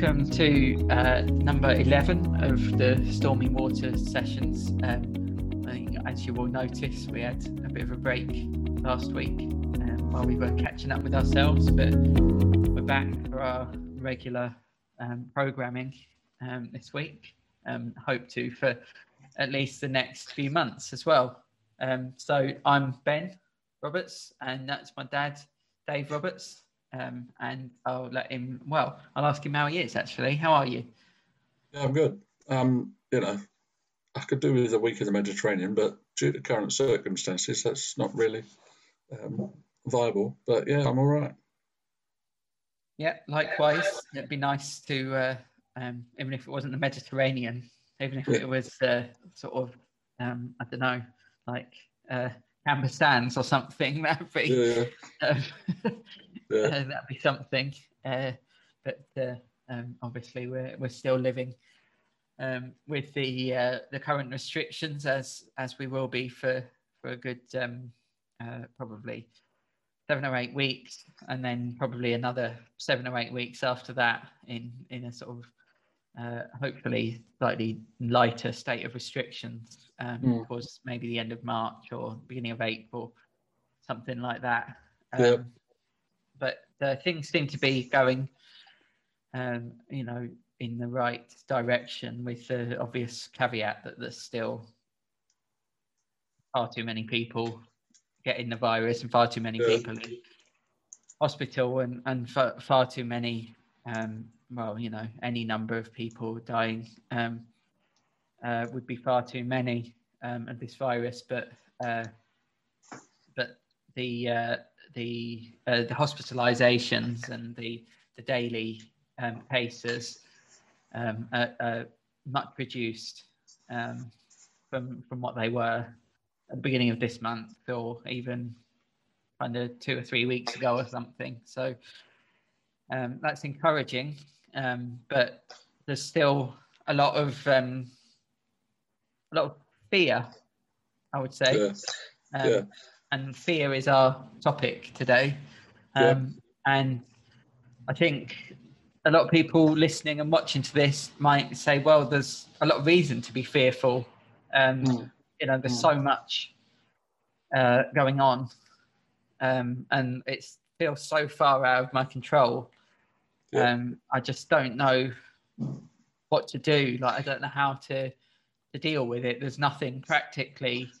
welcome to uh, number 11 of the Stormy Water sessions. Um, I think, as you will notice, we had a bit of a break last week um, while we were catching up with ourselves, but we're back for our regular um, programming um, this week. Um, hope to for at least the next few months as well. Um, so I'm Ben Roberts, and that's my dad, Dave Roberts. Um, and I'll let him. Well, I'll ask him how he is. Actually, how are you? Yeah, I'm good. Um, you know, I could do with a week in the Mediterranean, but due to current circumstances, that's not really um, viable. But yeah, I'm all right. Yeah, likewise. It'd be nice to, uh, um, even if it wasn't the Mediterranean, even if Yeah. it was uh, sort of, um, I don't know, like uh, Camber Sands or something. That'd be. Yeah, Um, yeah, uh, that'd be something. Uh, but uh, um, obviously, we're we're still living um, with the uh, the current restrictions, as as we will be for for a good um, uh, probably seven or eight weeks, and then probably another seven or eight weeks after that in in a sort of uh, hopefully slightly lighter state of restrictions um, Mm. towards maybe the end of March or beginning of April, something like that. Um, But uh, things seem to be going, um, you know, in the right direction with the obvious caveat that there's still far too many people getting the virus and far too many Yeah. people in hospital and, and far, far too many, um, well, you know, any number of people dying um, uh, would be far too many um, of this virus. But uh, but the uh, the uh, the hospitalizations and the the daily um, cases um, are, are much reduced um, from from what they were at the beginning of this month or even kind of two or three weeks ago or something. So um, that's encouraging, um, but there's still a lot of um, a lot of fear, I would say. yeah, Um, Yeah. And fear is our topic today. Yeah. Um, And I think a lot of people listening and watching to this might say, well, there's a lot of reason to be fearful. Um, Mm. You know, there's Mm. so much uh, going on, um, and it feels so far out of my control. Yeah. Um, I just don't know what to do. Like, I don't know how to to deal with it. There's nothing practically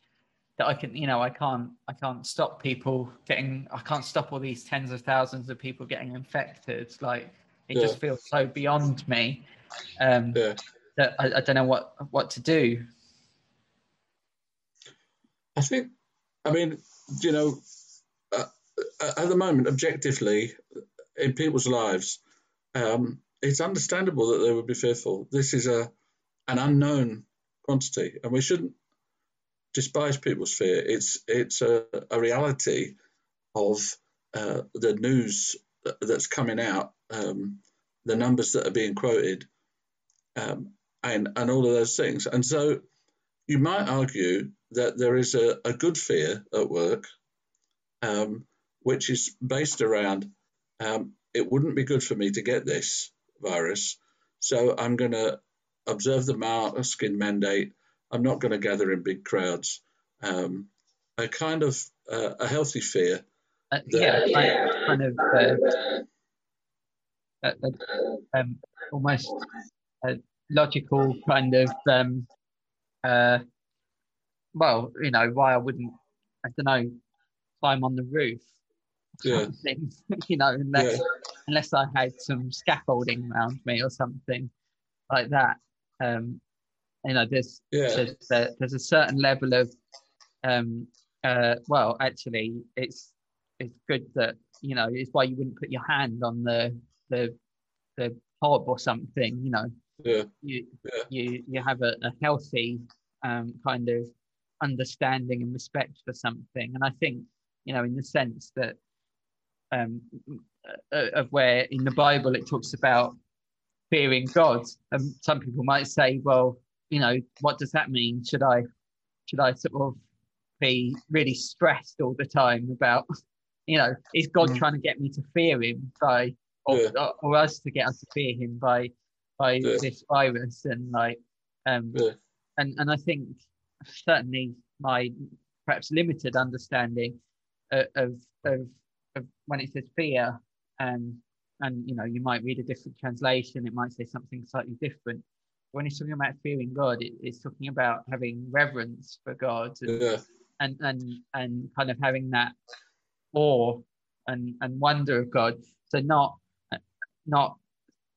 that I can, you know, I can't, I can't stop people getting, I can't stop all these tens of thousands of people getting infected. Like, it Yeah. just feels so beyond me um, yeah. that I, I don't know what what to do. I think, I mean, you know, uh, at the moment, objectively, in people's lives, um, it's understandable that they would be fearful. This is a an unknown quantity, and we shouldn't despise people's fear. It's it's a, a reality of uh, the news that's coming out, um, the numbers that are being quoted, um, and and all of those things. And so, you might argue that there is a, a good fear at work, um, which is based around um, it wouldn't be good for me to get this virus, so I'm going to observe the mask in mandate. I'm not going to gather in big crowds. Um, a kind of uh, a healthy fear. Uh, yeah, like, kind of uh, a, a, um, almost a logical kind of um, uh, well, you know, why I wouldn't, I don't know, climb on the roof. Yeah. you know, unless Yeah. unless I had some scaffolding around me or something like that. Um, you know, there's Yeah, there's a, there's a certain level of um uh well actually it's it's good that you know it's why you wouldn't put your hand on the the the hob or something you know. Yeah, you Yeah. you you have a, a healthy um kind of understanding and respect for something. And i think you know in the sense that um uh, of where in the bible it talks about fearing god and some people might say well you know what does that mean should i should i sort of be really stressed all the time about you know is god Mm. trying to get me to fear him by or, yeah. or us to get us to fear him by by Yeah. this virus and like um Yeah. and and I think certainly my perhaps limited understanding of of of, of when it says fear and and you know you might read a different translation it might say something slightly different when it's talking about fearing God it, it's talking about having reverence for God and, Yeah. and and and kind of having that awe and and wonder of God so not not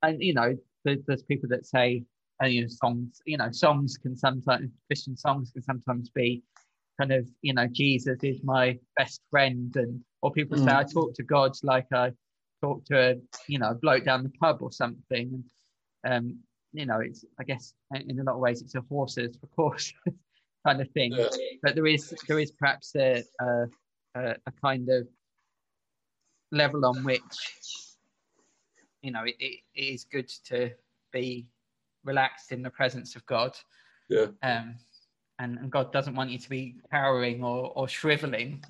and you know there, there's people that say uh, you know songs you know songs can sometimes christian songs can sometimes be kind of you know jesus is my best friend and or people say Mm. i talk to god like i talk to a you know bloke down the pub or something and um you know it's i guess in a lot of ways it's a horses for course kind of thing Yeah. but there is there is perhaps a a, a kind of level on which you know it, it is good to be relaxed in the presence of god Yeah. um and, and god doesn't want you to be cowering or, or shriveling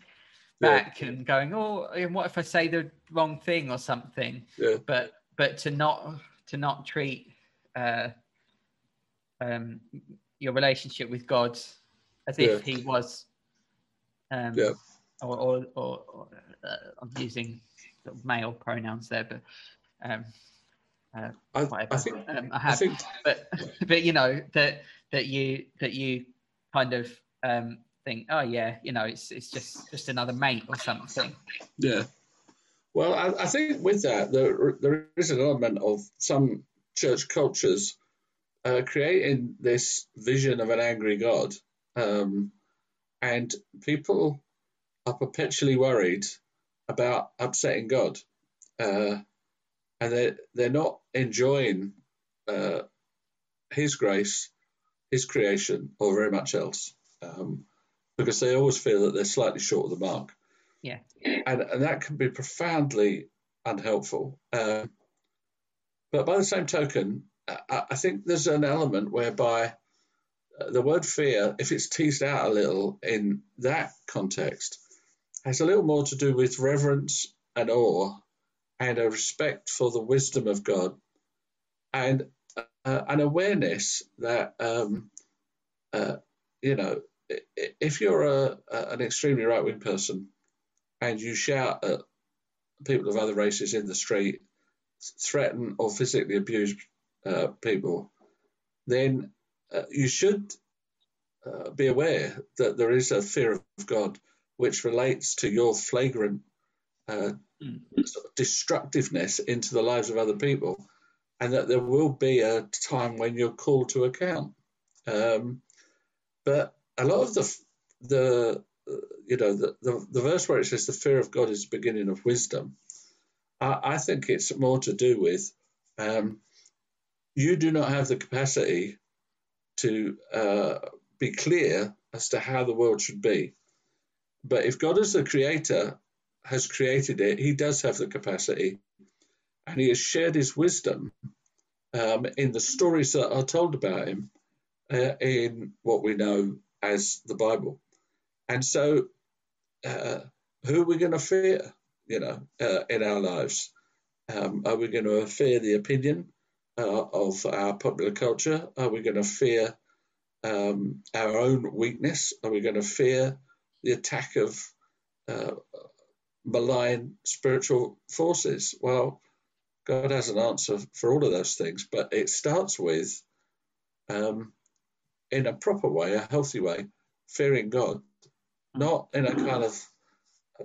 Yeah. back and going oh and what if i say the wrong thing or something Yeah. but but to not to not treat uh um your relationship with god as if he was um Yeah. or, or, or, or uh, i'm using sort of male pronouns there but um uh, I, whatever I think um, I I have think but but you know that that you that you kind of um think oh yeah you know it's it's just just another mate or something Yeah. Well, I, I think with that, there, there is an element of some church cultures uh, creating this vision of an angry God. Um, and people are perpetually worried about upsetting God. Uh, and they're, they're not enjoying uh, His grace, His creation, or very much else. Um, because they always feel that they're slightly short of the mark yeah and, and that can be profoundly unhelpful. Um, but by the same token, I, I think there's an element whereby uh, the word fear, if it's teased out a little in that context, has a little more to do with reverence and awe and a respect for the wisdom of God and uh, an awareness that, um, uh, you know, if you're a, an extremely right wing person and you shout at people of other races in the street, threaten or physically abuse uh, people, then uh, you should uh, be aware that there is a fear of God which relates to your flagrant uh, Mm. sort of destructiveness into the lives of other people, and that there will be a time when you're called to account. Um, but a lot of the the uh, you know the, the the verse where it says the fear of God is the beginning of wisdom, I, I think it's more to do with um, you do not have the capacity to uh, be clear as to how the world should be. But if God, as the creator, has created it, he does have the capacity. And he has shared his wisdom um, in the stories that are told about him uh, in what we know as the Bible. And so, uh, who are we going to fear, you know, uh, in our lives? Um, are we going to fear the opinion uh, of our popular culture? Are we going to fear um, our own weakness? Are we going to fear the attack of uh, malign spiritual forces? Well, God has an answer for all of those things, but it starts with, um, in a proper way, a healthy way, fearing God, not in a kind of,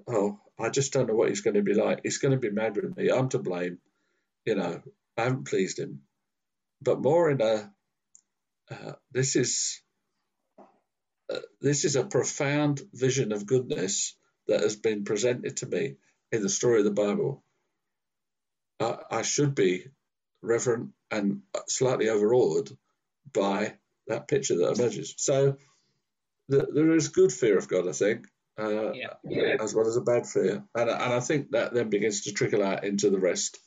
oh, I just don't know what he's going to be like. He's going to be mad with me. I'm to blame. You know, I haven't pleased him. But more in a, uh, this is uh, this is a profound vision of goodness that has been presented to me in the story of the Bible. Uh, I should be reverent and slightly overawed by that picture that emerges. So th- there is good fear of God, I think, uh, yeah as well as a bad fear, and, and I think that then begins to trickle out into the rest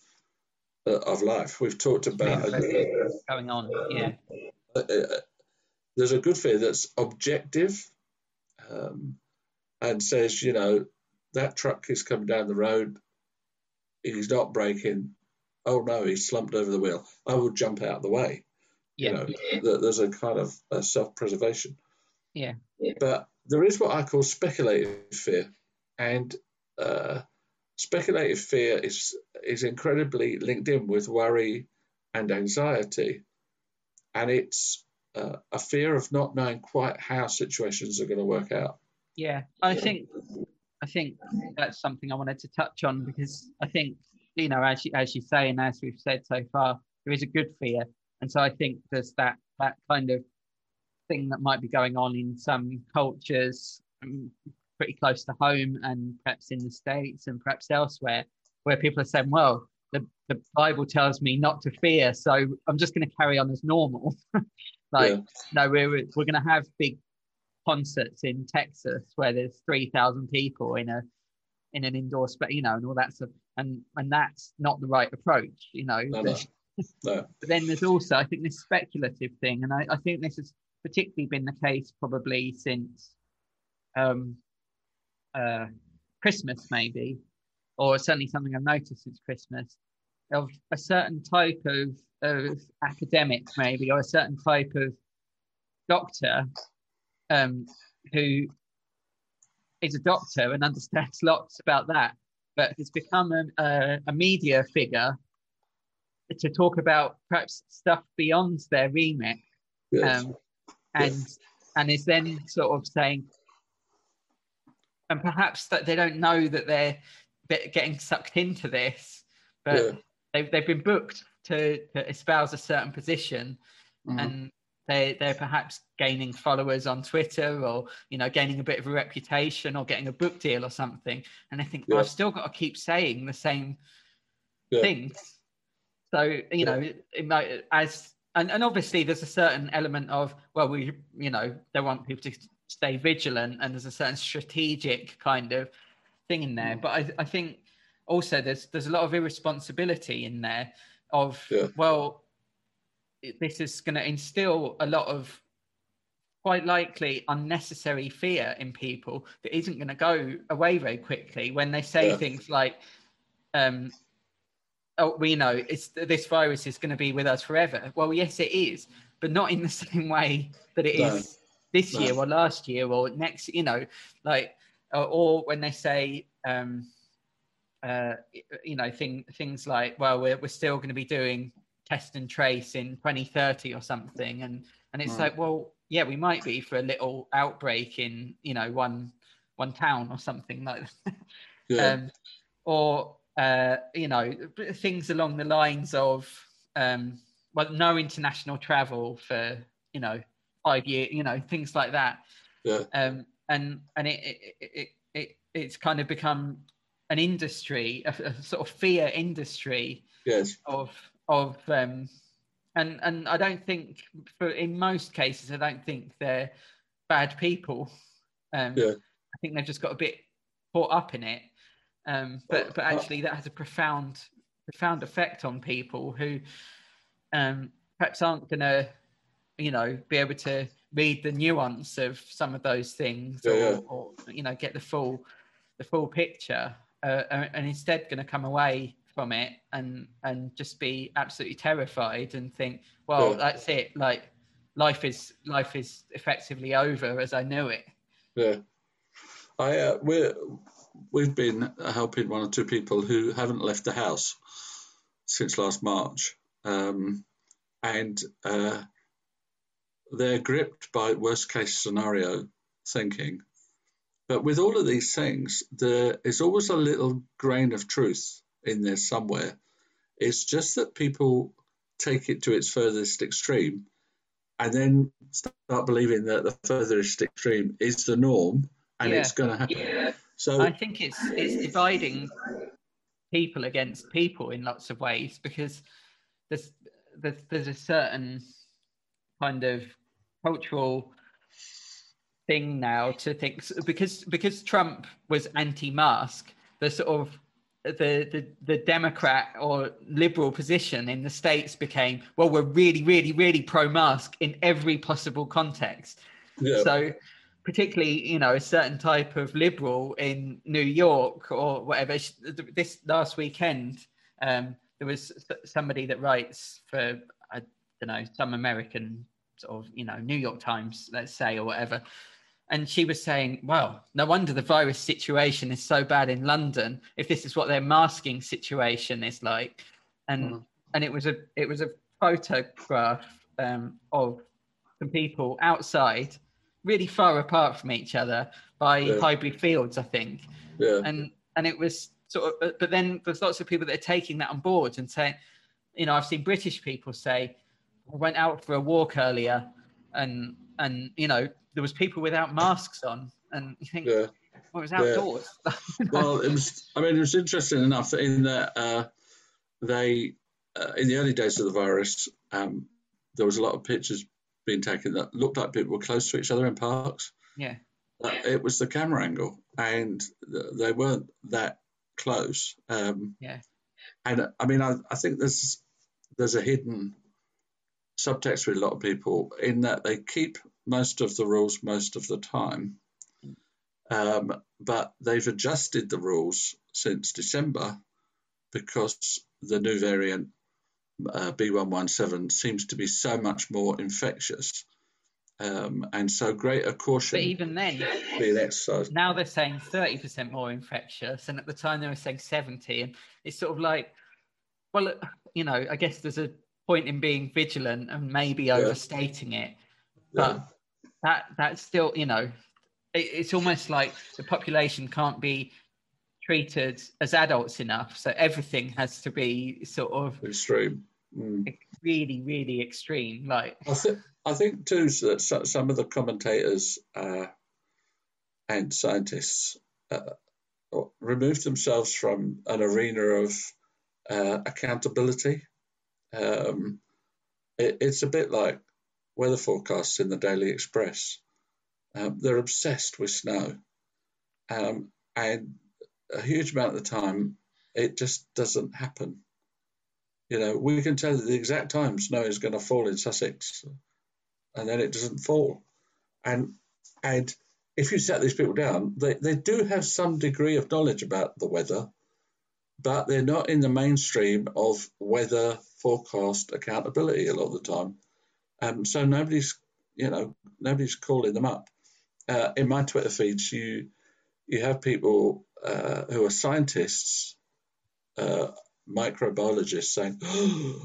uh, of life. We've talked about going on yeah uh, there's a good fear that's objective um, and says, you know, that truck is coming down the road, he's not braking, oh no, he's slumped over the wheel, I will jump out of the way. Yeah. You know, there's a kind of a self-preservation. Yeah. But there is what I call speculative fear, and uh, speculative fear is is incredibly linked in with worry and anxiety, and it's uh, a fear of not knowing quite how situations are going to work out. Yeah, I think I think that's something I wanted to touch on because I think you know, as you, as you say, and as we've said so far, there is a good fear, and so I think there's that that kind of thing that might be going on in some cultures um, pretty close to home, and perhaps in the states and perhaps elsewhere, where people are saying, "Well, the, the Bible tells me not to fear, so I'm just going to carry on as normal." like, yeah. no, we're we're going to have big concerts in Texas where there's three thousand people in a in an indoor space, you know, and all that stuff, and and that's not the right approach, you know. No, no. no. but then there's also, I think, this speculative thing, and I, I think this has particularly been the case probably since um, uh, Christmas, maybe, or certainly something I've noticed since Christmas, of a certain type of, of academic, maybe, or a certain type of doctor um, who is a doctor and understands lots about that, but has become a, a, a media figure to talk about perhaps stuff beyond their remit, yes. um, and yes. and is then sort of saying, and perhaps that they don't know that they're getting sucked into this, but yeah. they've they've been booked to, to espouse a certain position, mm-hmm. and they they're perhaps gaining followers on Twitter or you know gaining a bit of a reputation or getting a book deal or something, and they think yeah. well, I've still got to keep saying the same yeah. things. So you know, it might, as and, and obviously there's a certain element of well, we you know they want people to stay vigilant, and there's a certain strategic kind of thing in there. Mm. But I, I think also there's there's a lot of irresponsibility in there of well this is going to instill a lot of quite likely unnecessary fear in people that isn't going to go away very quickly when they say yeah. things like um oh we know it's this virus is going to be with us forever well yes it is but not in the same way that it no. is this no. year or last year or next you know like or, or when they say um uh you know thing, things like well we're, we're still going to be doing test and trace in 2030 or something and and it's right. like well yeah we might be for a little outbreak in you know one one town or something like that yeah. um, or uh, you know things along the lines of um, well no international travel for you know five years you know things like that yeah um, and and it it, it it it's kind of become an industry a, a sort of fear industry yes of of um, and and I don't think for in most cases I don't think they're bad people. Um, yeah. I think they've just got a bit caught up in it. Um, but but actually that has a profound profound effect on people who um, perhaps aren't going to you know be able to read the nuance of some of those things yeah, or, yeah. or, you know get the full the full picture uh, and instead going to come away from it and and just be absolutely terrified and think well yeah. that's it like life is life is effectively over as i know it yeah i uh, we're we've been helping one or two people who haven't left the house since last march um, and uh, they're gripped by worst case scenario thinking but with all of these things there is always a little grain of truth in there somewhere. It's just that people take it to its furthest extreme and then start believing that the furthest extreme is the norm and yeah. it's going to happen. Yeah. So I think it's it's dividing people against people in lots of ways because there's there's, there's a certain kind of cultural thing now to think because because Trump was anti-mask, the sort of the, the the Democrat or liberal position in the states became well, we're really, really, really pro-mask in every possible context. Yeah. So, particularly, you know, a certain type of liberal in New York or whatever. This last weekend, um, there was somebody that writes for I don't know some American sort of you know New York Times, let's say, or whatever. And she was saying, well, no wonder the virus situation is so bad in London if this is what their masking situation is like. And mm. and it was a it was a photograph um, of some people outside, really far apart from each other by yeah. Highbury Fields, I think. Yeah. And and it was sort of, but then there's lots of people that are taking that on board and saying, you know, I've seen British people say, I went out for a walk earlier, and and you know there was people without masks on, and you think, yeah. well, it was outdoors. Yeah. well, it was. I mean, it was interesting enough in that uh, they, uh, in the early days of the virus, um, there was a lot of pictures being taken that looked like people were close to each other in parks. Yeah. It was the camera angle, and they weren't that close. Um, yeah. And I mean, I, I think there's there's a hidden subtext with a lot of people in that they keep most of the rules most of the time, um, but they've adjusted the rules since December because the new variant uh, B117 seems to be so much more infectious. Um, and so greater caution. But even then, being exercised. Now they're saying 30% more infectious, and at the time they were saying 70. And it's sort of like, well, you know, I guess there's a point in being vigilant and maybe yeah. overstating it. But yeah. that that's still, you know, it, it's almost like the population can't be treated as adults enough. So everything has to be sort of extreme mm. really, really extreme. Like I think, I think too that some of the commentators uh, and scientists uh, remove themselves from an arena of uh, accountability. Um, it, it's a bit like weather forecasts in the Daily Express. Um, they're obsessed with snow, um, and a huge amount of the time, it just doesn't happen. You know, we can tell the exact time snow is going to fall in Sussex, and then it doesn't fall. And and if you set these people down, they, they do have some degree of knowledge about the weather, but they're not in the mainstream of weather forecast accountability a lot of the time. Um, so nobody's, you know, nobody's calling them up. Uh, in my Twitter feeds, you you have people uh, who are scientists uh, microbiologists saying,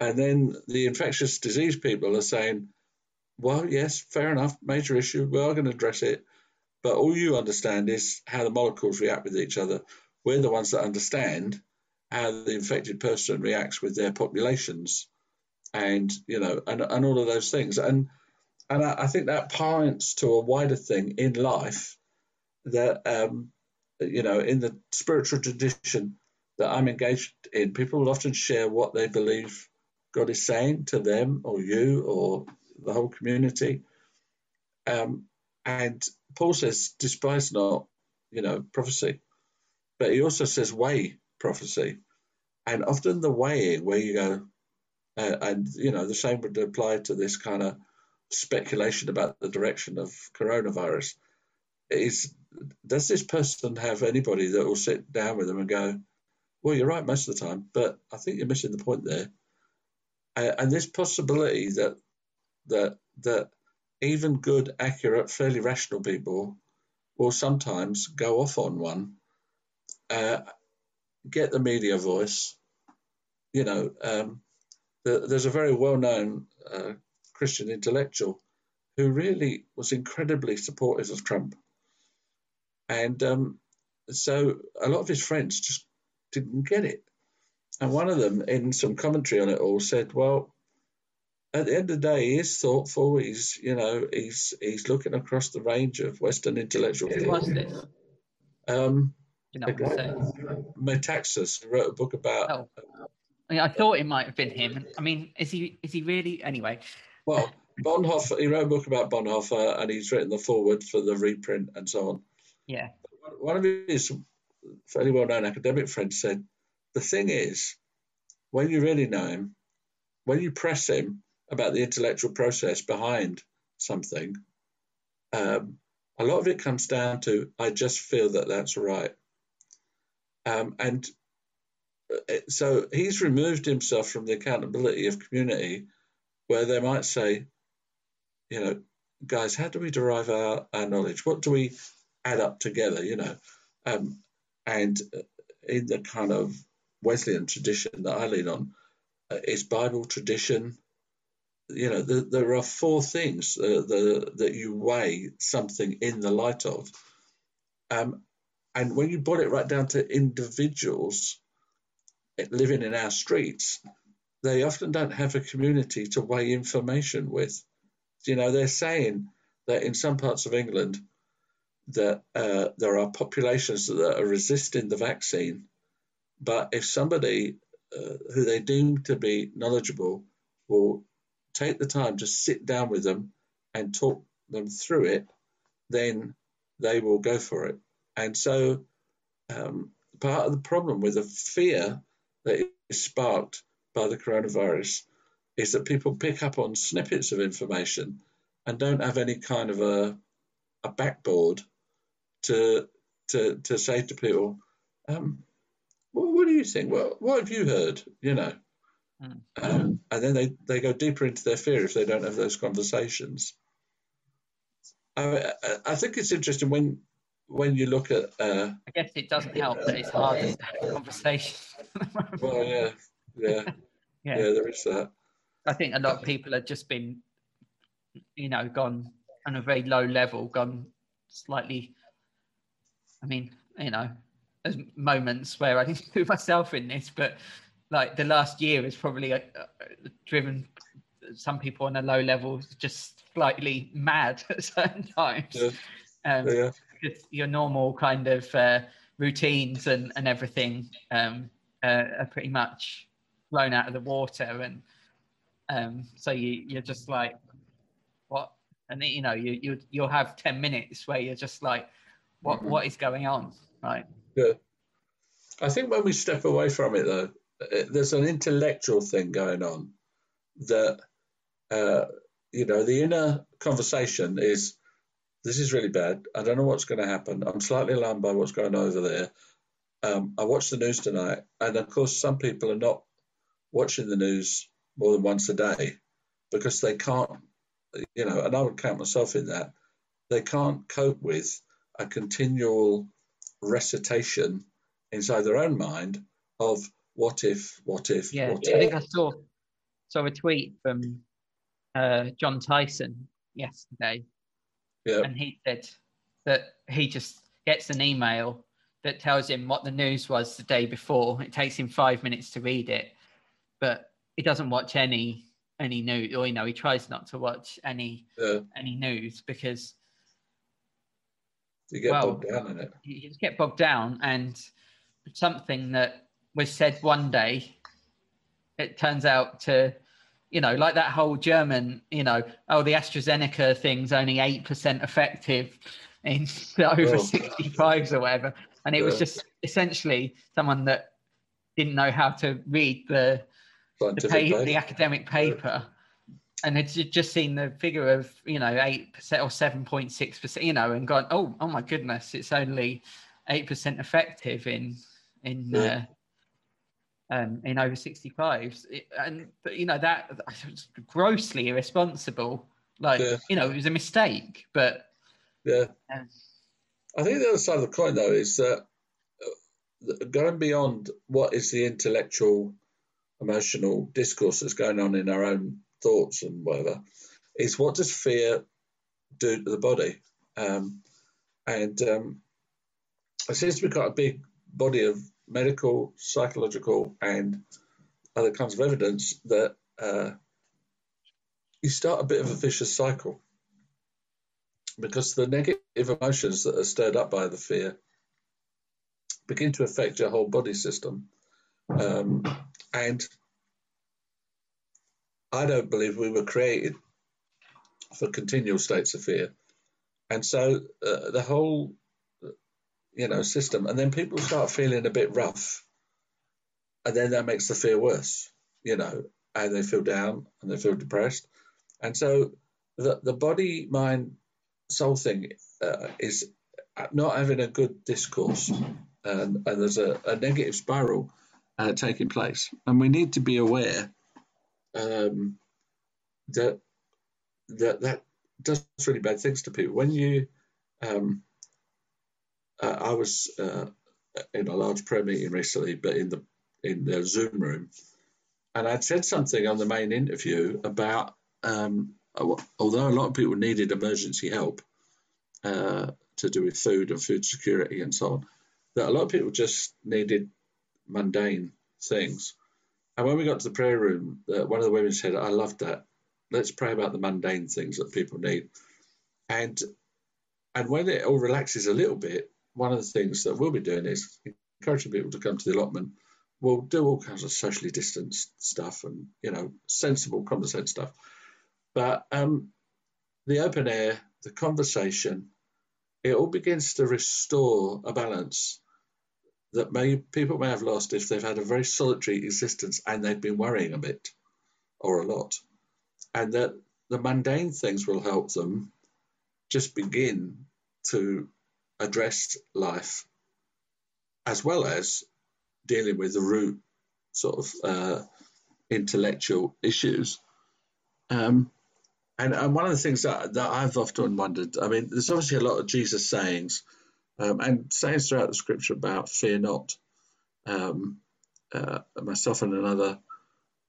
and then the infectious disease people are saying, well, yes, fair enough, major issue, we are going to address it, but all you understand is how the molecules react with each other. We're the ones that understand how the infected person reacts with their populations, and you know, and, and all of those things, and and I, I think that points to a wider thing in life that um, you know, in the spiritual tradition that I'm engaged in, people will often share what they believe God is saying to them or you or the whole community. Um, and Paul says, despise not, you know, prophecy. But he also says, weigh prophecy. And often the weighing where you go, uh, and, you know, the same would apply to this kind of speculation about the direction of coronavirus. Is does this person have anybody that will sit down with them and go, well, you're right most of the time, but I think you're missing the point there. Uh, and this possibility that that that even good, accurate, fairly rational people will sometimes go off on one, uh, get the media voice. You know, um, the, there's a very well-known uh, Christian intellectual who really was incredibly supportive of Trump, and um, so a lot of his friends just didn't get it. And one of them, in some commentary on it all, said, "Well, at the end of the day, he is thoughtful. He's, you know, he's he's looking across the range of Western intellectual Who was this? Um, you know Metaxas wrote a book about. Oh. I, mean, I thought it might have been him. I mean, is he is he really anyway? Well, Bonhoeffer. He wrote a book about Bonhoeffer, and he's written the foreword for the reprint and so on. Yeah. One of his fairly well known academic friend said, the thing is, when you really know him, when you press him about the intellectual process behind something, um, a lot of it comes down to, I just feel that that's right. Um, and so he's removed himself from the accountability of community, where they might say, you know, guys, how do we derive our, our knowledge? What do we add up together? You know, um, and in the kind of Wesleyan tradition that I lean on, uh, is Bible tradition. You know, the, there are four things uh, the, that you weigh something in the light of. Um, and when you boil it right down to individuals living in our streets, they often don't have a community to weigh information with. You know, they're saying that in some parts of England that uh, there are populations that are resisting the vaccine, but if somebody uh, who they deem to be knowledgeable will take the time to sit down with them and talk them through it, then they will go for it. And so, um, part of the problem with the fear that is sparked by the coronavirus is that people pick up on snippets of information and don't have any kind of a, a backboard to, to, to say to people, um, well, what do you think? Well, what have you heard? You know, mm. um, and then they, they go deeper into their fear if they don't have those conversations. I, I think it's interesting when when you look at. Uh, I guess it doesn't help that it's hard to have a conversation. well, yeah, yeah, yeah, yeah, there is that. I think a lot of people have just been, you know, gone on a very low level, gone slightly. I mean, you know, there's moments where I include myself in this, but like the last year has probably uh, driven some people on a low level just slightly mad at certain times. Yeah. Um, yeah. Your normal kind of uh, routines and, and everything um, uh, are pretty much blown out of the water. And um, so you, you're just like, what? And you know, you, you, you'll have 10 minutes where you're just like, what, mm-hmm. what is going on? Right. Yeah. I think when we step away from it, though, there's an intellectual thing going on that, uh, you know, the inner conversation is this is really bad. I don't know what's going to happen. I'm slightly alarmed by what's going on over there. Um, I watched the news tonight, and of course, some people are not watching the news more than once a day because they can't, you know, and I would count myself in that. They can't cope with a continual recitation inside their own mind of what if, what if, yeah, what I think I saw saw a tweet from uh, Jon Tyson yesterday, yeah. and he said that he just gets an email that tells him what the news was the day before. It takes him five minutes to read it, but he doesn't watch any any news, or you know, he tries not to watch any yeah. any news because you get well, bogged down in it. You just get bogged down, and something that was said one day, it turns out to, you know, like that whole German, you know, oh, the AstraZeneca thing's only 8% effective in over oh. 65s or whatever. And it yeah. was just essentially someone that didn't know how to read the, the, the academic paper. Yeah and had just seen the figure of you know eight percent or seven point six percent, you know, and gone, oh, oh my goodness, it's only eight percent effective in in yeah. uh, um, in over 65s and but you know that was grossly irresponsible like yeah. you know it was a mistake but yeah um, i think the other side of the coin though is that uh, going beyond what is the intellectual emotional discourse that's going on in our own thoughts and whatever is what does fear do to the body um, and um, it seems to be quite a big body of medical, psychological, and other kinds of evidence that uh, you start a bit of a vicious cycle because the negative emotions that are stirred up by the fear begin to affect your whole body system. Um, and I don't believe we were created for continual states of fear. And so uh, the whole you know, system, and then people start feeling a bit rough, and then that makes the fear worse, you know, and they feel down and they feel depressed, and so the the body mind soul thing uh, is not having a good discourse, and, and there's a, a negative spiral, uh, taking place, and we need to be aware um, that that that does really bad things to people. When you, um, uh, I was uh, in a large prayer meeting recently, but in the in the Zoom room, and I'd said something on the main interview about um, although a lot of people needed emergency help uh, to do with food and food security and so on, that a lot of people just needed mundane things. And when we got to the prayer room, uh, one of the women said, "I loved that. Let's pray about the mundane things that people need." And and when it all relaxes a little bit, one of the things that we'll be doing is encouraging people to come to the allotment. We'll do all kinds of socially distanced stuff and you know sensible, common sense stuff. But um, the open air, the conversation, it all begins to restore a balance that may people may have lost if they've had a very solitary existence and they've been worrying a bit or a lot, and that the mundane things will help them just begin to address life as well as dealing with the root sort of uh, intellectual issues. Um, and, and one of the things that, that I've often wondered, I mean, there's obviously a lot of Jesus sayings um, and sayings throughout the scripture about fear not. Um, uh, myself and another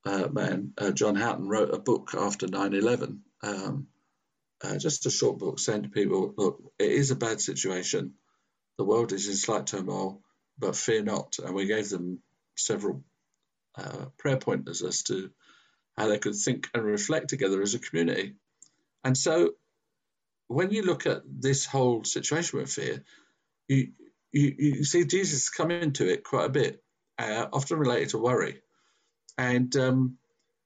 uh, man, uh, John Houghton, wrote a book after 9 11, um, uh, just a short book saying to people, look, it is a bad situation. The world is in slight turmoil, but fear not. And we gave them several uh, prayer pointers as to how they could think and reflect together as a community. And so when you look at this whole situation with fear, you, you, you see Jesus come into it quite a bit, uh, often related to worry. And um,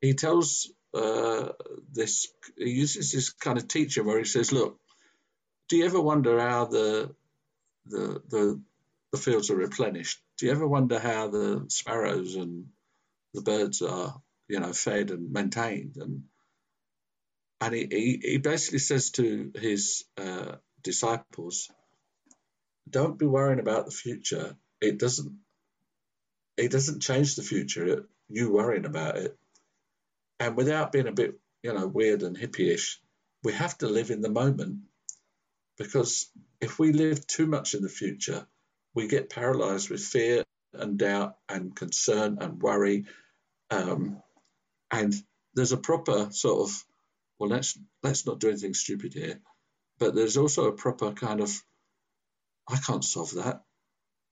he tells uh, this, he uses this kind of teaching where he says, Look, do you ever wonder how the, the, the, the fields are replenished? Do you ever wonder how the sparrows and the birds are, you know, fed and maintained? And and he, he, he basically says to his uh, disciples, don't be worrying about the future. It doesn't it doesn't change the future. You worrying about it, and without being a bit you know weird and hippie-ish, we have to live in the moment because if we live too much in the future, we get paralyzed with fear and doubt and concern and worry, um, and there's a proper sort of well let's let's not do anything stupid here, but there's also a proper kind of I can't solve that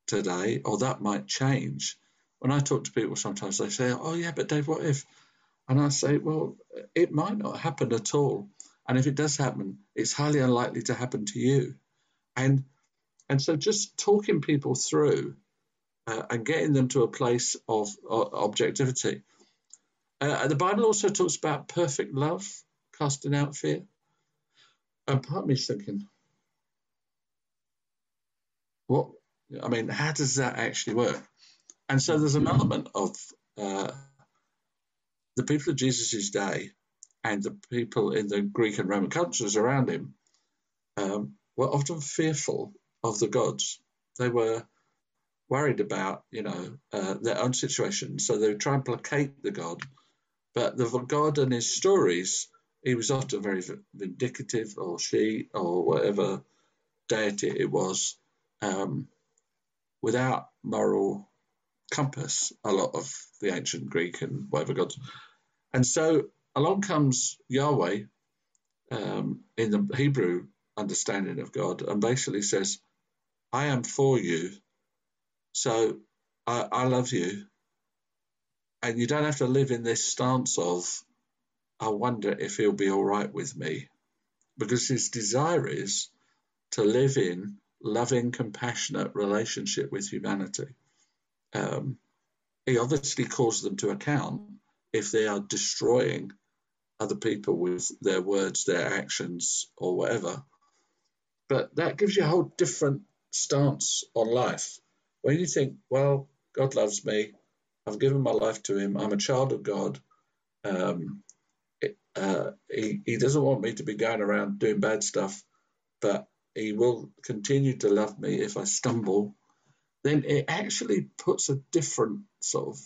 today, or that might change. When I talk to people, sometimes they say, Oh, yeah, but Dave, what if? And I say, Well, it might not happen at all. And if it does happen, it's highly unlikely to happen to you. And and so just talking people through uh, and getting them to a place of uh, objectivity. Uh, the Bible also talks about perfect love, casting out fear. And part of me is thinking, what I mean, how does that actually work? And so there's an element of uh, the people of Jesus' day and the people in the Greek and Roman cultures around him um, were often fearful of the gods. They were worried about, you know, uh, their own situation, so they would try and placate the god. But the god and his stories, he was often very vindictive, or she, or whatever deity it was um, without moral compass, a lot of the ancient Greek and whatever gods. And so along comes Yahweh um, in the Hebrew understanding of God and basically says, I am for you, so I, I love you. And you don't have to live in this stance of, I wonder if he'll be all right with me. Because his desire is to live in loving, compassionate relationship with humanity. Um, he obviously calls them to account if they are destroying other people with their words, their actions, or whatever. But that gives you a whole different stance on life. When you think, well, God loves me, I've given my life to Him, I'm a child of God. Um, uh, he, he doesn't want me to be going around doing bad stuff, but he will continue to love me if I stumble. then it actually puts a different sort of,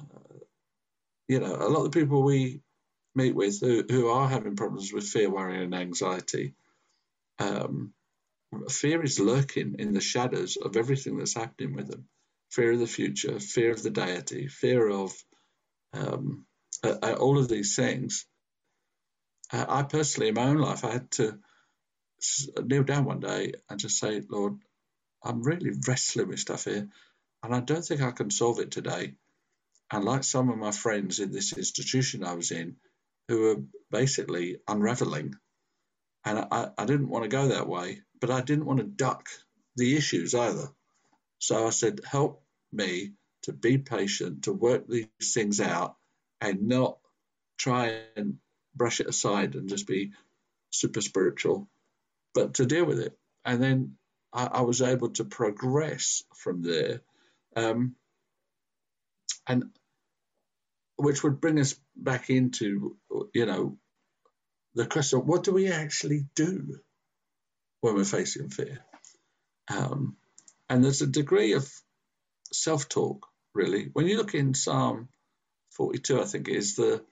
uh, you know, a lot of people we meet with who, who are having problems with fear, worry, and anxiety, um, fear is lurking in the shadows of everything that's happening with them fear of the future, fear of the deity, fear of um, uh, all of these things. Uh, I personally, in my own life, I had to kneel down one day and just say, Lord, I'm really wrestling with stuff here, and I don't think I can solve it today. And like some of my friends in this institution I was in, who were basically unraveling, and I, I didn't want to go that way but I didn't want to duck the issues either. So I said, help me to be patient, to work these things out, and not try and brush it aside and just be super spiritual, but to deal with it. And then I, I was able to progress from there. Um, and which would bring us back into, you know, the question what do we actually do? when we're facing fear. Um, and there's a degree of self talk, really. When you look in Psalm 42, I think it is the,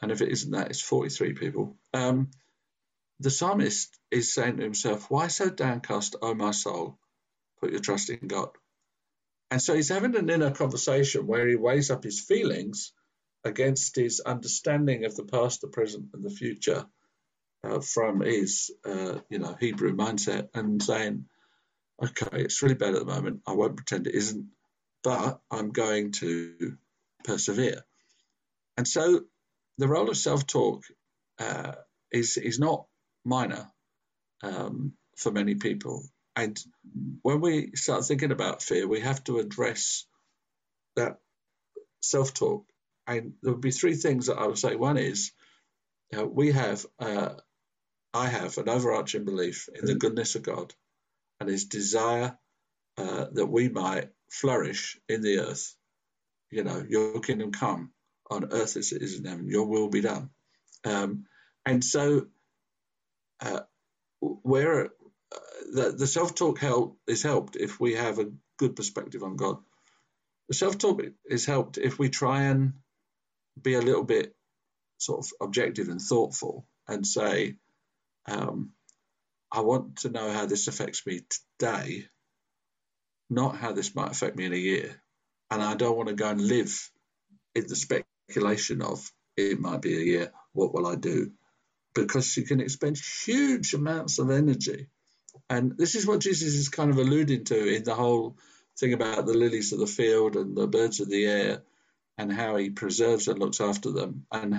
and if it isn't that, it's 43 people. Um, the psalmist is saying to himself, Why so downcast, O my soul? Put your trust in God. And so he's having an inner conversation where he weighs up his feelings against his understanding of the past, the present, and the future uh, from his uh, you know Hebrew mindset and saying, okay, it's really bad at the moment. I won't pretend it isn't, but I'm going to persevere. And so the role of self-talk uh, is is not minor um, for many people. And when we start thinking about fear, we have to address that self-talk. And there would be three things that I would say. One is we have uh, I have an overarching belief in the goodness of God and his desire uh, that we might flourish in the earth. You know, your kingdom come on earth as it is in heaven, your will be done. Um, and so, uh, where uh, the, the self talk help is helped if we have a good perspective on God. The self talk is helped if we try and be a little bit sort of objective and thoughtful and say, um, I want to know how this affects me today, not how this might affect me in a year. And I don't want to go and live in the speculation of it might be a year, what will I do? Because you can expend huge amounts of energy. And this is what Jesus is kind of alluding to in the whole thing about the lilies of the field and the birds of the air and how he preserves and looks after them and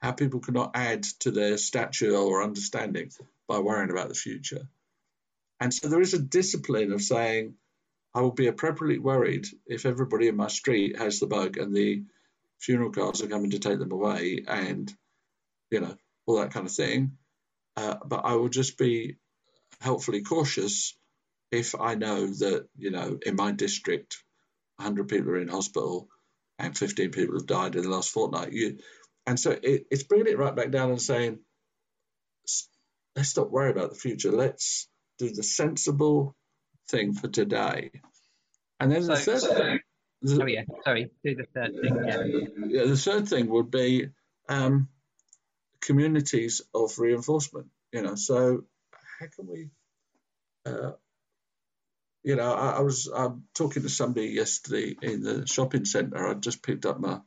how people cannot add to their stature or understanding by worrying about the future. And so there is a discipline of saying, I will be appropriately worried if everybody in my street has the bug and the funeral cars are coming to take them away and, you know, all that kind of thing. Uh, but I will just be helpfully cautious if I know that, you know, in my district, 100 people are in hospital and 15 people have died in the last fortnight. You, and so it, it's bringing it right back down and saying, let's stop worrying about the future. Let's do the sensible thing for today. And then so, the third so, thing. The, oh, yeah. Sorry. Do the third thing. Yeah. yeah the third thing would be um, communities of reinforcement. You know, so how can we. Uh, you know, I, I was I'm talking to somebody yesterday in the shopping centre. I just picked up my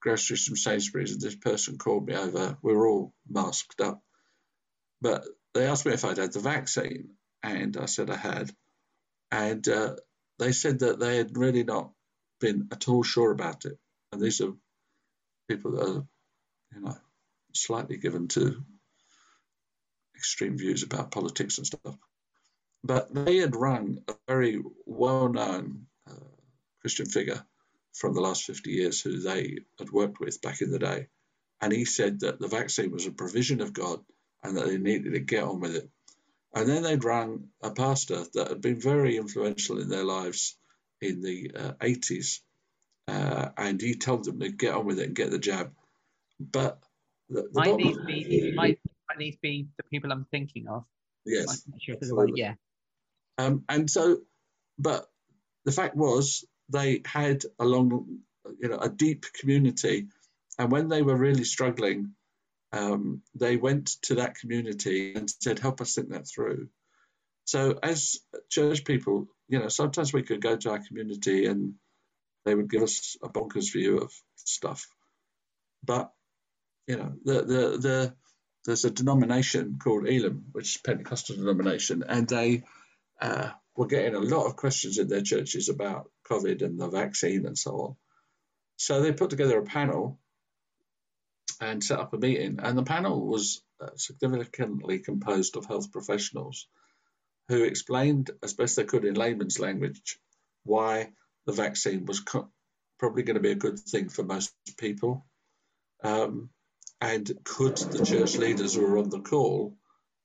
groceries from Sainsbury's, and this person called me over. We were all masked up, but they asked me if I'd had the vaccine, and I said I had, and uh, they said that they had really not been at all sure about it. And these are people that are, you know, slightly given to extreme views about politics and stuff. But they had run a very well-known uh, Christian figure from the last 50 years who they had worked with back in the day. And he said that the vaccine was a provision of God and that they needed to get on with it. And then they'd rang a pastor that had been very influential in their lives in the uh, 80s. Uh, and he told them to get on with it and get the jab. But the, the might, these be, might, might these be the people I'm thinking of? Yes. Sure yeah. Um, and so, but the fact was they had a long, you know, a deep community, and when they were really struggling, um, they went to that community and said, "Help us think that through." So, as church people, you know, sometimes we could go to our community and they would give us a bonkers view of stuff, but you know, the the the there's a denomination called Elim, which is Pentecostal denomination, and they uh, were getting a lot of questions in their churches about COVID and the vaccine and so on. So they put together a panel and set up a meeting, and the panel was uh, significantly composed of health professionals who explained as best they could in layman's language why the vaccine was co- probably going to be a good thing for most people. Um, and could the church leaders who were on the call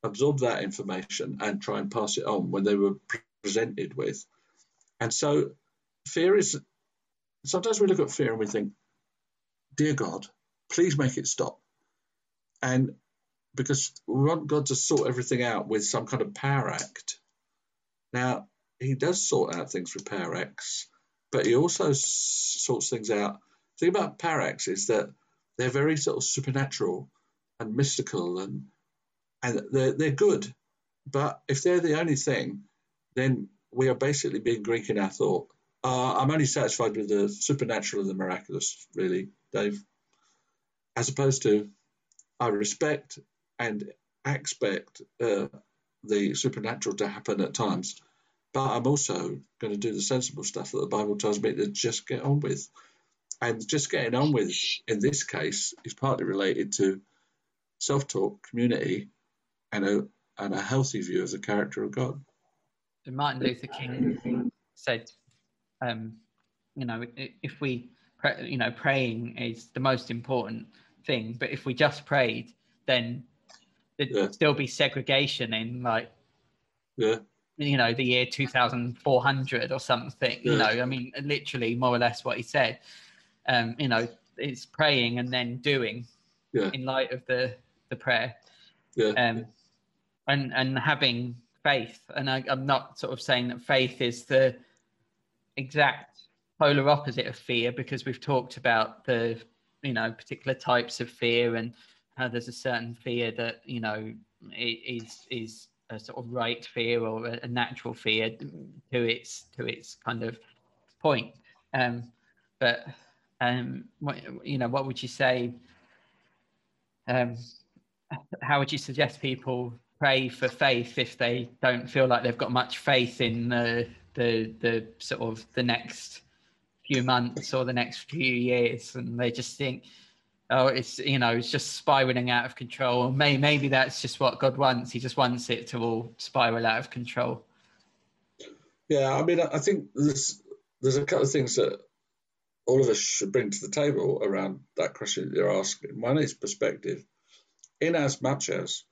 absorb that information and try and pass it on when they were presented with? And so fear is sometimes we look at fear and we think, Dear God, please make it stop. And because we want God to sort everything out with some kind of power act. Now, He does sort out things with power acts, but He also sorts things out. The thing about power acts is that they're very sort of supernatural and mystical and and they're, they're good. But if they're the only thing, then we are basically being Greek in our thought. Uh, I'm only satisfied with the supernatural and the miraculous, really, Dave. As opposed to, I respect and expect uh, the supernatural to happen at times, but I'm also going to do the sensible stuff that the Bible tells me to just get on with and just getting on with in this case is partly related to self-talk, community, and a and a healthy view of the character of God. Martin Luther King said, um, you know, if we, pray, you know, praying is the most important thing, but if we just prayed, then there'd yeah. still be segregation in like, yeah, you know, the year 2400 or something. Yeah. You know, I mean, literally more or less what he said um, you know, it's praying and then doing yeah. in light of the the prayer. Yeah. Um, and and having faith. And I, I'm not sort of saying that faith is the exact polar opposite of fear because we've talked about the you know particular types of fear and how there's a certain fear that you know is is a sort of right fear or a, natural fear to its to its kind of point um but um, what, you know, what would you say? Um, how would you suggest people pray for faith if they don't feel like they've got much faith in the the the sort of the next few months or the next few years, and they just think, oh, it's you know, it's just spiraling out of control. Maybe maybe that's just what God wants. He just wants it to all spiral out of control. Yeah, I mean, I think there's there's a couple of things that all of us should bring to the table around that question that you're asking. One is perspective, in as much as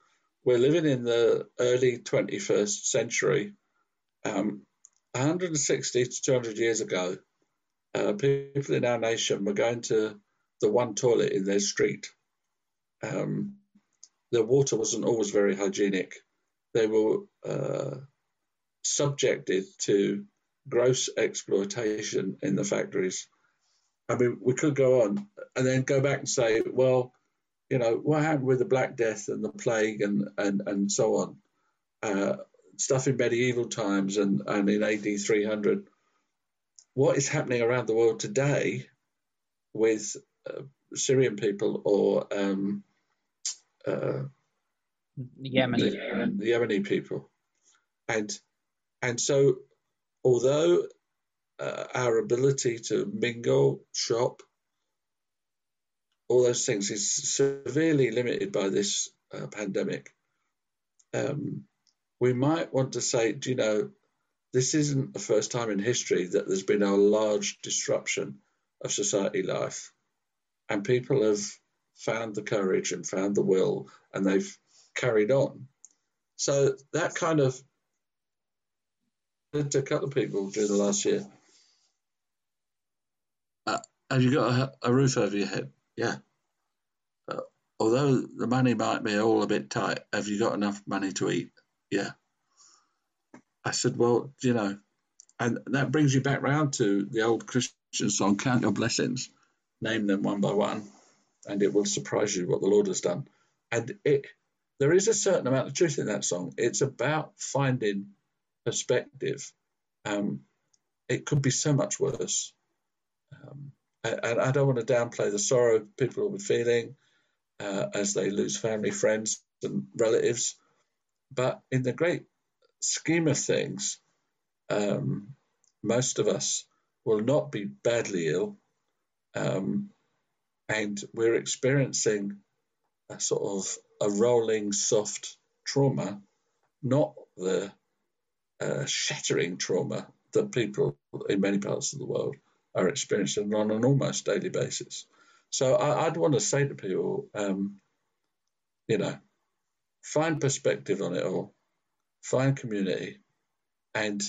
we're living in the early 21st century, um, 160 to 200 years ago, uh, people in our nation were going to the one toilet in their street. Um, the water wasn't always very hygienic. They were uh, subjected to gross exploitation in the factories I mean, we could go on and then go back and say, well, you know, what happened with the Black Death and the plague and and and so on, uh, stuff in medieval times and and in AD 300. What is happening around the world today with uh, Syrian people or um, uh, Yemeni. The, the Yemeni people, and and so although uh, our ability to mingle, shop, all those things is severely limited by this uh, pandemic. Um, we might want to say, do you know, this isn't the first time in history that there's been a large disruption of society life, and people have found the courage and found the will, and they've carried on. So that kind of led to a couple of people during the last year. Have you got a, a roof over your head? Yeah. Uh, although the money might be all a bit tight, have you got enough money to eat? Yeah. I said, well, you know, and that brings you back round to the old Christian song, Count Your Blessings, name them one by one, and it will surprise you what the Lord has done. And it, there is a certain amount of truth in that song. It's about finding perspective. Um, it could be so much worse. Um, and I don't want to downplay the sorrow people will be feeling uh, as they lose family, friends, and relatives. But in the great scheme of things, um, most of us will not be badly ill, um, and we're experiencing a sort of a rolling soft trauma, not the uh, shattering trauma that people in many parts of the world are experiencing on an almost daily basis. So I, would want to say to people, um, you know, find perspective on it all, find community, and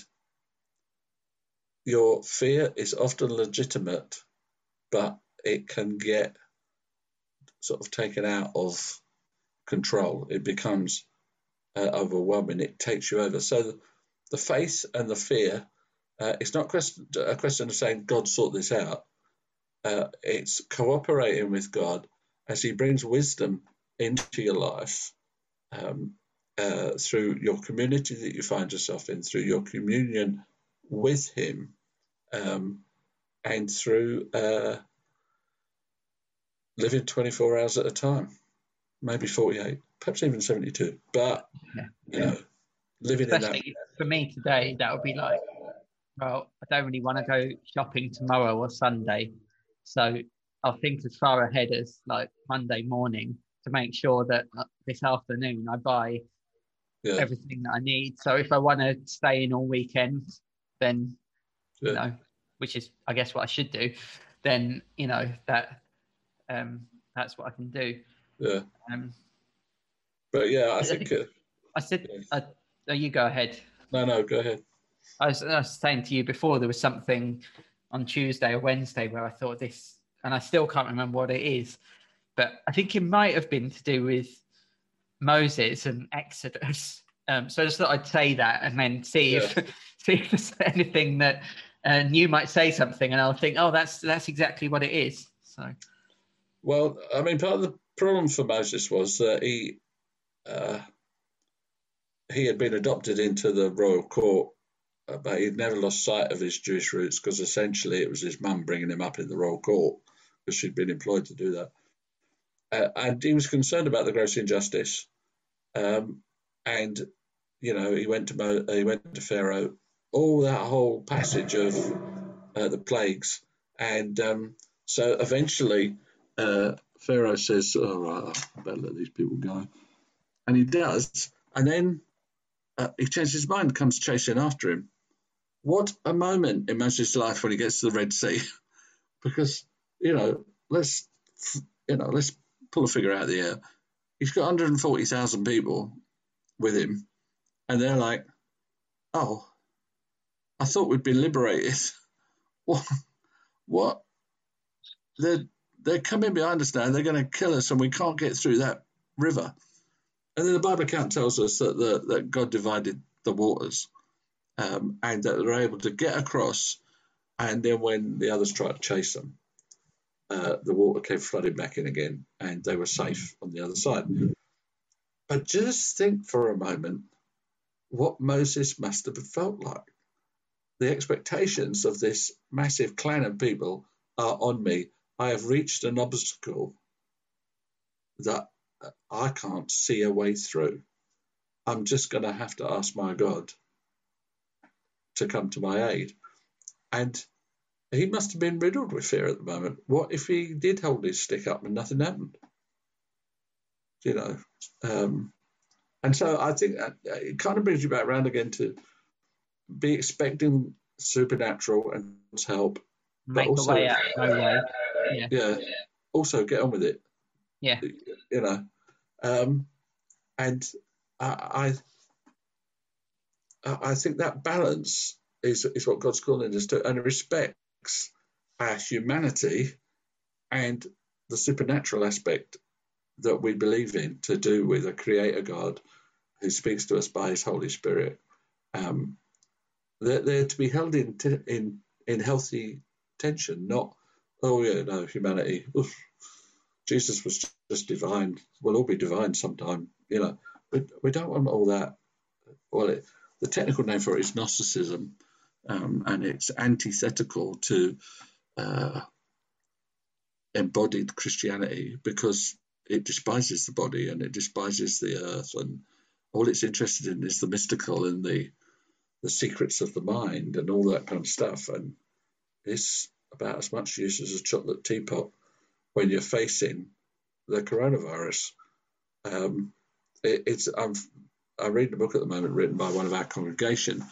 your fear is often legitimate, but it can get sort of taken out of control. It becomes uh, overwhelming. It takes you over. So the, the faith and the fear, uh, it's not a question of saying, God, sort this out. Uh, it's cooperating with God as He brings wisdom into your life um, uh, through your community that you find yourself in, through your communion with Him um, and through uh, living 24 hours at a time, maybe 48, perhaps even 72. But, yeah. you know, living Especially in that. For me today, that would be like, well, I don't really want to go shopping tomorrow or Sunday. So I'll think as far ahead as like Monday morning to make sure that uh, this afternoon I buy yeah. everything that I need. So if I want to stay in all weekend, then yeah. you know, which is I guess what I should do, then you know that um, that's what I can do. Yeah. Um, but yeah, I, think, think I said, yeah. uh, you go ahead. No, no, go ahead. I was, I was saying to you before there was something on Tuesday or Wednesday where I thought this, and I still can't remember what it is, but I think it might have been to do with Moses and Exodus. Um, so I just thought I'd say that and then see yeah. if see if there's anything that and you might say something, and I'll think, oh, that's that's exactly what it is. So, well, I mean, part of the problem for Moses was that he uh, he had been adopted into the royal court, uh, but he'd never lost sight of his Jewish roots because essentially it was his mum bringing him up in the royal court because she'd been employed to do that. Uh, and he was concerned about the gross injustice. Um, and you know, he went to Mo, he went to Pharaoh, all that whole passage of uh, the plagues, and um, so eventually uh, Pharaoh says, "All right, I better let these people go," and he does, and then uh, he changes his mind, comes chasing after him. What a moment in Moses' life when he gets to the Red Sea, because you know, let's you know, let's pull a figure out of the air. He's got 140,000 people with him, and they're like, "Oh, I thought we'd been liberated. what? What? They're they're coming behind us now. They're going to kill us, and we can't get through that river." And then the Bible account tells us that the, that God divided the waters, um, and that they're able to get across. And then when the others tried to chase them, uh, the water came flooding back in again, and they were safe on the other side. But just think for a moment what Moses must have felt like. The expectations of this massive clan of people are on me. I have reached an obstacle that I can't see a way through. I'm just going to have to ask my God to come to my aid. And he must have been riddled with fear at the moment. What if he did hold his stick up and nothing happened? You know, um, and so I think it kind of brings you back around again to be expecting supernatural and help, Make but also, way out, way. Yeah. yeah. Also, get on with it. Yeah. You know, um, and I, I, I think that balance is is what God's calling us to, and respects our humanity and the supernatural aspect that we believe in to do with a creator God who speaks to us by his Holy Spirit. Um, they're, they're to be held in, t- in in healthy tension, not oh yeah no humanity. Oof. Jesus was just divine. We'll all be divine sometime. You know, we, we don't want all that. Well, it, the technical name for it is Gnosticism, um, and it's antithetical to uh, embodied Christianity because it despises the body and it despises the earth, and all it's interested in is the mystical and the the secrets of the mind and all that kind of stuff. And it's about as much use as a chocolate teapot when you're facing the coronavirus. Um, it, it's I'm I'm reading a book at the moment written by one of our congregation,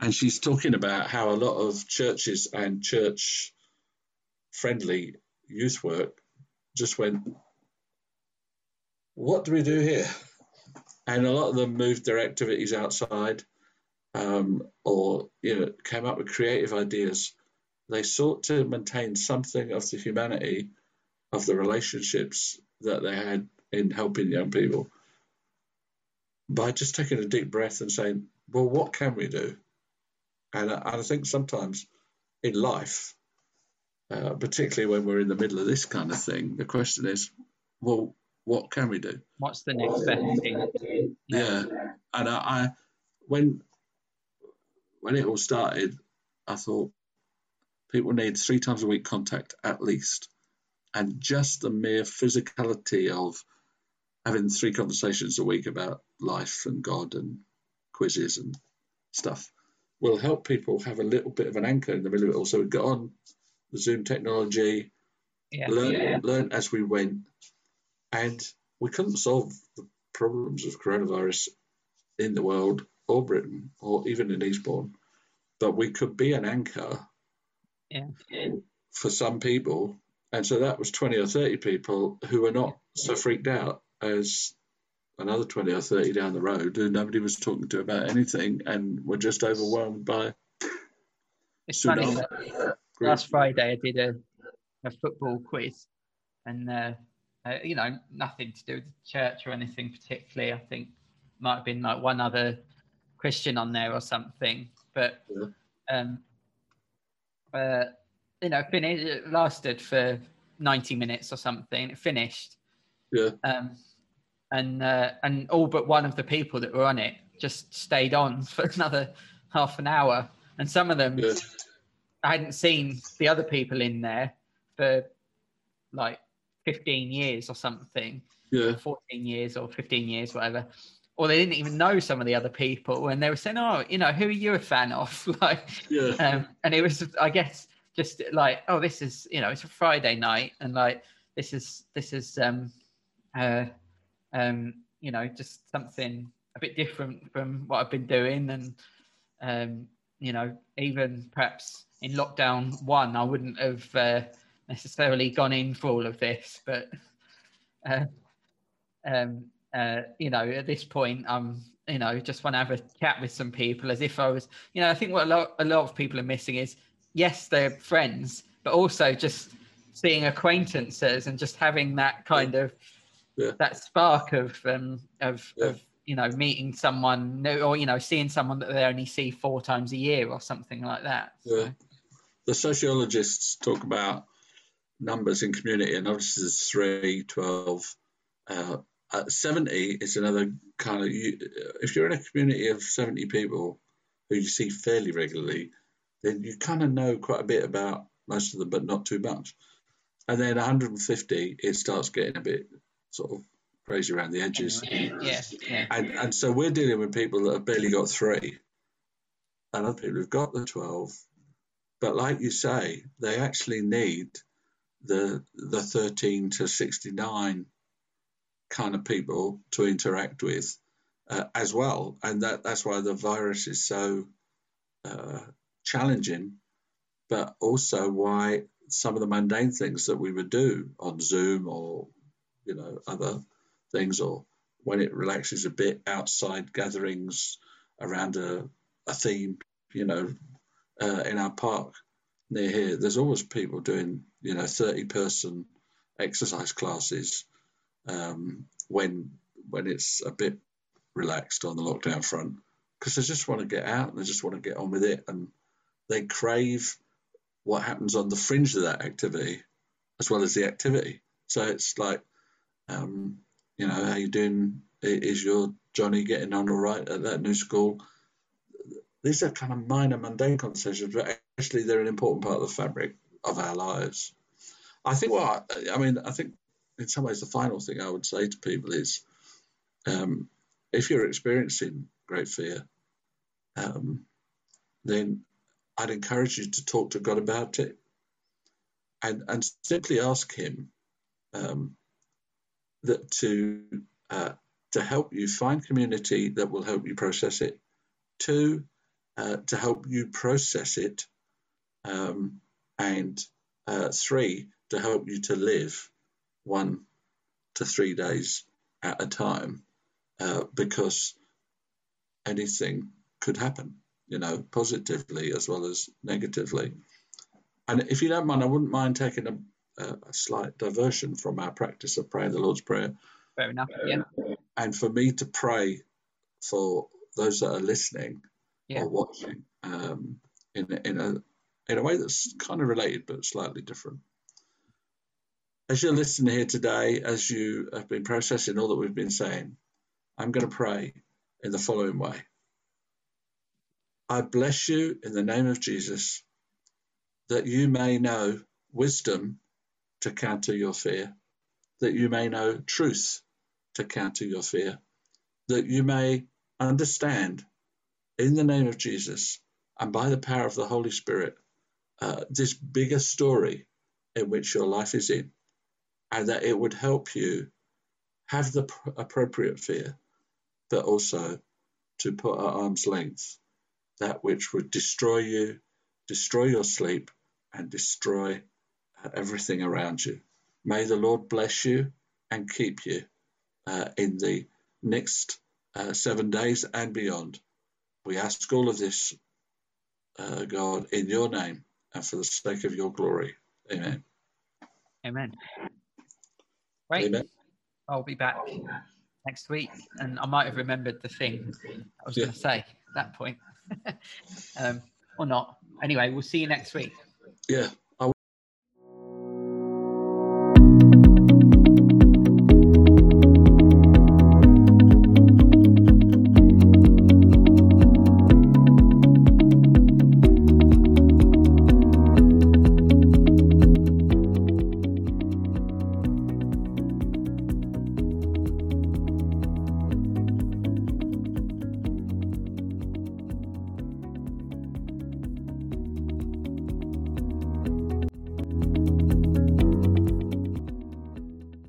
and she's talking about how a lot of churches and church friendly youth work just went, what do we do here? And a lot of them moved their activities outside, um, or you know, came up with creative ideas. They sought to maintain something of the humanity of the relationships that they had in helping young people by just taking a deep breath and saying, well, what can we do? And, and I think sometimes in life, uh, particularly when we're in the middle of this kind of thing, the question is, well, what can we do? What's the next best thing? Yeah, and I, I, when when it all started, I thought people need three times a week contact at least, and just the mere physicality of having three conversations a week about life and God and quizzes and stuff will help people have a little bit of an anchor in the middle of it all. So we got on the Zoom technology, yeah. learn, yeah. learn as we went, and we couldn't solve the problems of coronavirus in the world or Britain or even in Eastbourne, but we could be an anchor yeah. for some people. And so that was 20 or 30 people who were not so freaked out as another 20 or 30 down the road who nobody was talking to about anything and were just overwhelmed by it's funny last friday i did a, a football quiz and uh, uh, you know nothing to do with the church or anything particularly. I think might have been like one other christian on there or something but yeah. um uh you know finished it lasted for 90 minutes or something it finished. Yeah. Um and uh, and all but one of the people that were on it just stayed on for another half an hour, and some of them. I hadn't seen the other people in there for like 15 years or something, yeah, 14 years or 15 years, whatever. Or they didn't even know some of the other people, and they were saying, "Oh, you know, who are you a fan of?" like, yeah. Um, and it was, I guess, just like, "Oh, this is, you know, it's a Friday night, and like, this is, this is, um, uh, um, you know, just something a bit different from what I've been doing. And, um, you know, even perhaps in lockdown one, I wouldn't have uh, necessarily gone in for all of this. But, uh, um, uh, you know, at this point, I'm, you know, just want to have a chat with some people as if I was, you know, I think what a lot, a lot of people are missing is, yes, they're friends, but also just seeing acquaintances and just having that kind of yeah. that spark of um, of, yeah. of you know meeting someone or you know seeing someone that they only see four times a year or something like that. So. Yeah. The sociologists talk about numbers in community, and obviously there's three, 12. Uh, 70 is another kind of, you, if you're in a community of 70 people who you see fairly regularly, then you kind of know quite a bit about most of them, but not too much. And then 150, it starts getting a bit sort of crazy around the edges. Yeah, yeah. And and so we're dealing with people that have barely got three, and other people who've got the twelve. But like you say, they actually need the the thirteen to sixty nine kind of people to interact with uh, as well, and that that's why the virus is so uh, challenging, but also why some of the mundane things that we would do on Zoom or you know, other things, or when it relaxes a bit, outside gatherings around a, a theme, you know, uh, in our park near here, there's always people doing, you know, 30 person exercise classes um, when when it's a bit relaxed on the lockdown front. because they just want to get out and they just want to get on with it and they crave what happens on the fringe of that activity as well as the activity. So it's like, um, you know, how you doing? Is your Johnny getting on all right at that new school? These are kind of minor, mundane conversations, but actually they're an important part of the fabric of our lives. I think what I, mean, I think in some ways the final thing I would say to people is, um, if you're experiencing great fear, um, then I'd encourage you to talk to God about it and, and simply ask Him um, that to uh, to help you find community that will help you process it. Two, uh, to help you process it, um, and uh, three, to help you to live one to three days at a time, uh, because anything could happen, you know, positively as well as negatively. And if you don't mind, I wouldn't mind taking a, a slight diversion from our practice of praying the Lord's Prayer. Fair enough. Yeah. And for me to pray for those that are listening yeah. or watching um, in, in, a, in a way that's kind of related but slightly different. As you're listening here today, as you have been processing all that we've been saying, I'm going to pray in the following way I bless you in the name of Jesus that you may know wisdom to counter your fear, that you may know truth to counter your fear, that you may understand in the name of Jesus and by the power of the Holy Spirit uh, this bigger story in which your life is in, and that it would help you have the pr- appropriate fear, but also to put at arm's length that which would destroy you, destroy your sleep, and destroy everything around you. May the Lord bless you and keep you uh, in the next uh, seven days and beyond. We ask all of this, uh, God, in your name and for the sake of your glory. Amen. Amen. Great. Amen. I'll be back next week, and I might have remembered the thing I was yeah. going to say at that point, um, or not. Anyway, we'll see you next week. Yeah.